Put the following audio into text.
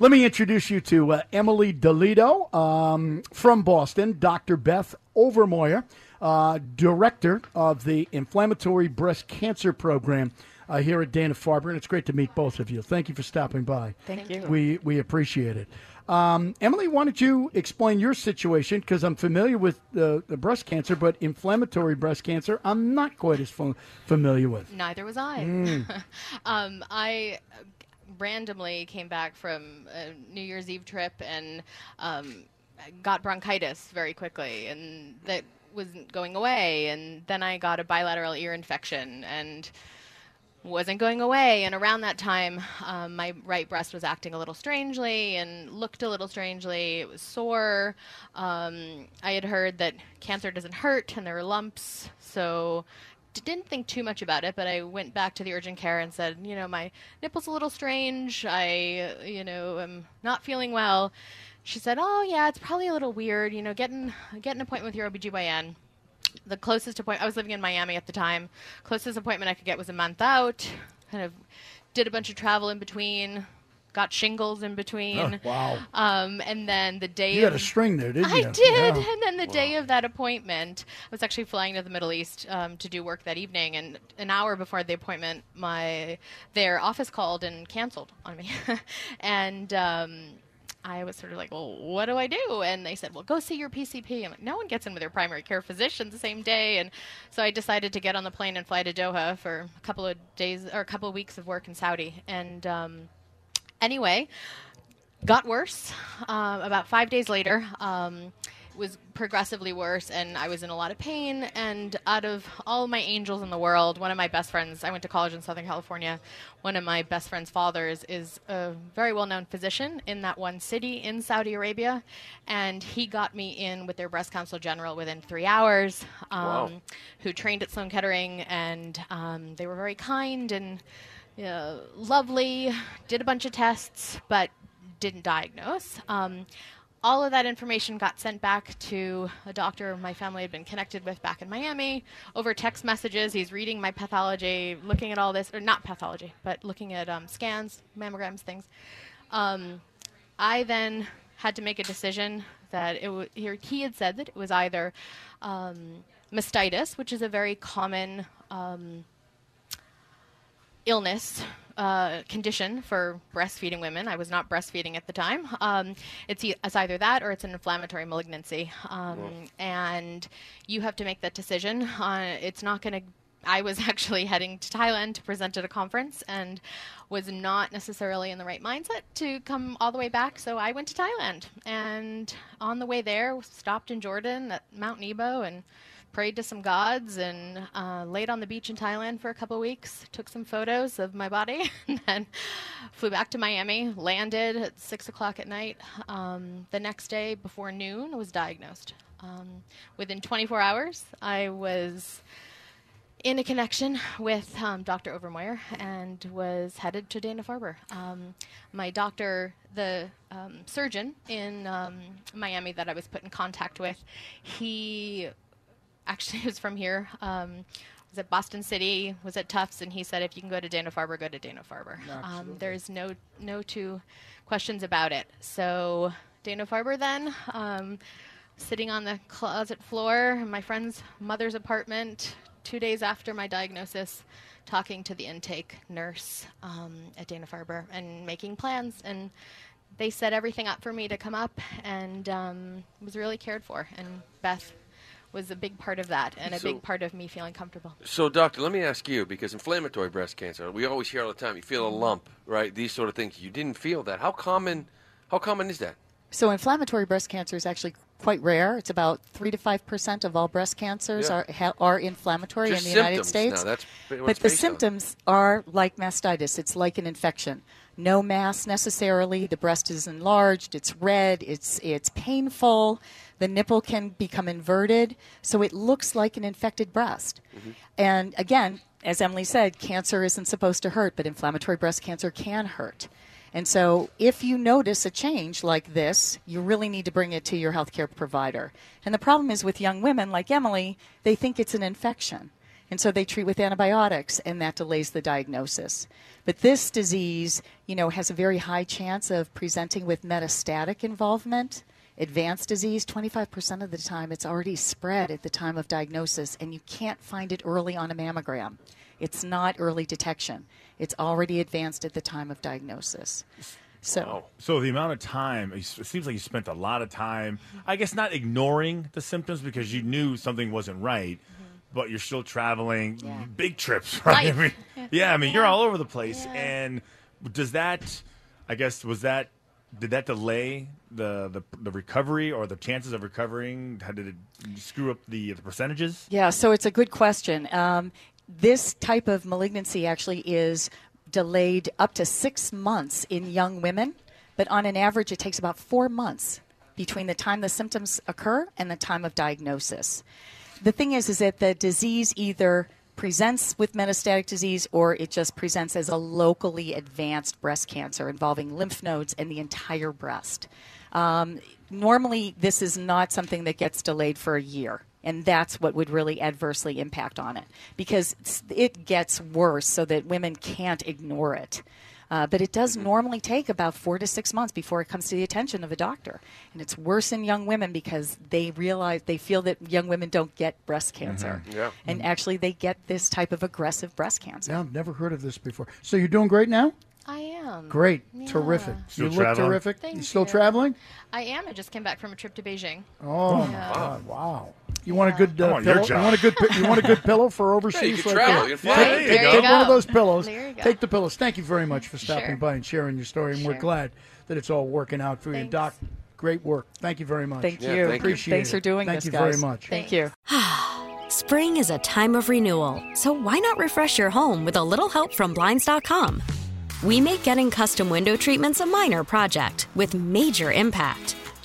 Let me introduce you to uh, Emily DeLito um, from Boston, Dr. Beth Overmoyer, uh, director of the Inflammatory Breast Cancer Program uh, here at Dana Farber, and it's great to meet both of you. Thank you for stopping by. Thank you. We we appreciate it. Um, Emily, why don't you explain your situation? Because I'm familiar with the, the breast cancer, but inflammatory breast cancer, I'm not quite as f- familiar with. Neither was I. Mm. um, I randomly came back from a New Year's Eve trip and um, got bronchitis very quickly, and that wasn't going away. And then I got a bilateral ear infection, and wasn't going away. And around that time, um, my right breast was acting a little strangely and looked a little strangely. It was sore. Um, I had heard that cancer doesn't hurt and there were lumps. So didn't think too much about it, but I went back to the urgent care and said, you know, my nipple's a little strange. I, you know, am not feeling well. She said, oh, yeah, it's probably a little weird. You know, get an, get an appointment with your OBGYN the closest appointment I was living in Miami at the time. Closest appointment I could get was a month out. Kind of did a bunch of travel in between. Got shingles in between. Oh, wow. Um, and then the day You had a string there, didn't I you? I did. Yeah. And then the day of that appointment, I was actually flying to the Middle East um, to do work that evening. And an hour before the appointment, my their office called and canceled on me. and um, I was sort of like, well, what do I do? And they said, well, go see your PCP. I'm like, no one gets in with their primary care physician the same day. And so I decided to get on the plane and fly to Doha for a couple of days or a couple of weeks of work in Saudi. And um, anyway, got worse. Um, about five days later, um, was progressively worse, and I was in a lot of pain. And out of all my angels in the world, one of my best friends, I went to college in Southern California. One of my best friend's fathers is a very well known physician in that one city in Saudi Arabia. And he got me in with their breast counsel general within three hours, um, Wow. who trained at Sloan Kettering, and um, they were very kind and uh, lovely, did a bunch of tests, but didn't diagnose. Um, all of that information got sent back to a doctor my family had been connected with back in Miami over text messages. He's reading my pathology, looking at all this, or not pathology, but looking at um, scans, mammograms, things. Um, I then had to make a decision that it w- he, had said that it was either um, mastitis, which is a very common um, illness uh, condition for breastfeeding women. I was not breastfeeding at the time. Um, it's, e- it's either that or it's an inflammatory malignancy, um, and you have to make that decision. Uh, it's not going to. I was actually heading to Thailand to present at a conference and was not necessarily in the right mindset to come all the way back. So I went to Thailand and on the way there stopped in Jordan at Mount Nebo and prayed to some gods and uh, laid on the beach in Thailand for a couple weeks. Took some photos of my body, and then flew back to Miami. Landed at six o'clock at night. Um, the next day, before noon, was diagnosed. Um, within 24 hours, I was in a connection with um, Dr. Overmoyer and was headed to Dana Farber. Um, my doctor, the um, surgeon in um, Miami that I was put in contact with, he actually was from here. Um, was at Boston City, was at Tufts, and he said, if you can go to Dana Farber, go to Dana Farber. Um, there's no no two questions about it. So Dana Farber then. Um, sitting on the closet floor in my friend's mother's apartment two days after my diagnosis, talking to the intake nurse um, at Dana Farber and making plans and they set everything up for me to come up and um, was really cared for. And Beth was a big part of that and a So- big part of me feeling comfortable. So, doctor, let me ask you because inflammatory breast cancer, we always hear all the time. You feel a Mm-hmm. lump, right? These sort of things. You didn't feel that. How common? How common is that? So inflammatory breast cancer is actually quite rare. It's about three to five percent of all breast cancers Yeah. are ha, are inflammatory Just in the United States. now, that's what but it's the based on. symptoms are like mastitis. It's like an infection. No mass necessarily. The breast is enlarged. It's red. It's it's painful. The nipple can become inverted, so it looks like an infected breast. Mm-hmm. And again, as Emily said, cancer isn't supposed to hurt, but inflammatory breast cancer can hurt. And so, if you notice a change like this, you really need to bring it to your healthcare provider. And the problem is with young women like Emily, they think it's an infection. And so they treat with antibiotics, and that delays the diagnosis. But this disease, you know, has a very high chance of presenting with metastatic involvement. Advanced disease, 25% of the time, it's already spread at the time of diagnosis, and you can't find it early on a mammogram. It's not early detection. It's already advanced at the time of diagnosis. So, So the amount of time, it seems like you spent a lot of time, I guess not ignoring the symptoms because you knew something wasn't right, but you're still traveling. Yeah. big trips, right? I mean, yeah, I mean, you're all over the place. And does that, I guess, was that, did that delay the, the, the recovery or the chances of recovering? How did it screw up the, the percentages? Yeah, so it's a good question. Um, this type of malignancy actually is delayed up to six months in young women, but on an average, it takes about four months between the time the symptoms occur and the time of diagnosis. The thing is, is that the disease either presents with metastatic disease or it just presents as a locally advanced breast cancer involving lymph nodes and the entire breast. Um, normally, this is not something that gets delayed for a year. And that's what would really adversely impact on it because it gets worse so that women can't ignore it. Uh, but it does mm-hmm. normally take about four to six months before it comes to the attention of a doctor. And it's worse in young women because they realize, they feel that young women don't get breast mm-hmm. cancer. Yeah. And mm-hmm. actually, they get this type of aggressive breast cancer. Yeah, I've never heard of this before. So you're doing great now? I am. Great. Yeah. Terrific. Still you look terrific. Thank you still you. traveling? I am. I just came back from a trip to Beijing. Oh my Yeah. God! Wow. You want a good uh, want pillow? You want a good you want a good pillow for overseas? Yeah, you can right travel. there. You. Take, There take- go. take one of those pillows. There you go. Take the pillows. Thank you very much for stopping Sure. by and sharing your story. And we're glad that it's all working out for you, Thanks. Doc. Great work. Thank you very much. Thank Yeah, you. thank you. Appreciate Thanks for doing Thank this, you guys. very much. Thank you. Spring is a time of renewal, so why not refresh your home with a little help from Blinds.com? We make getting custom window treatments a minor project with major impact.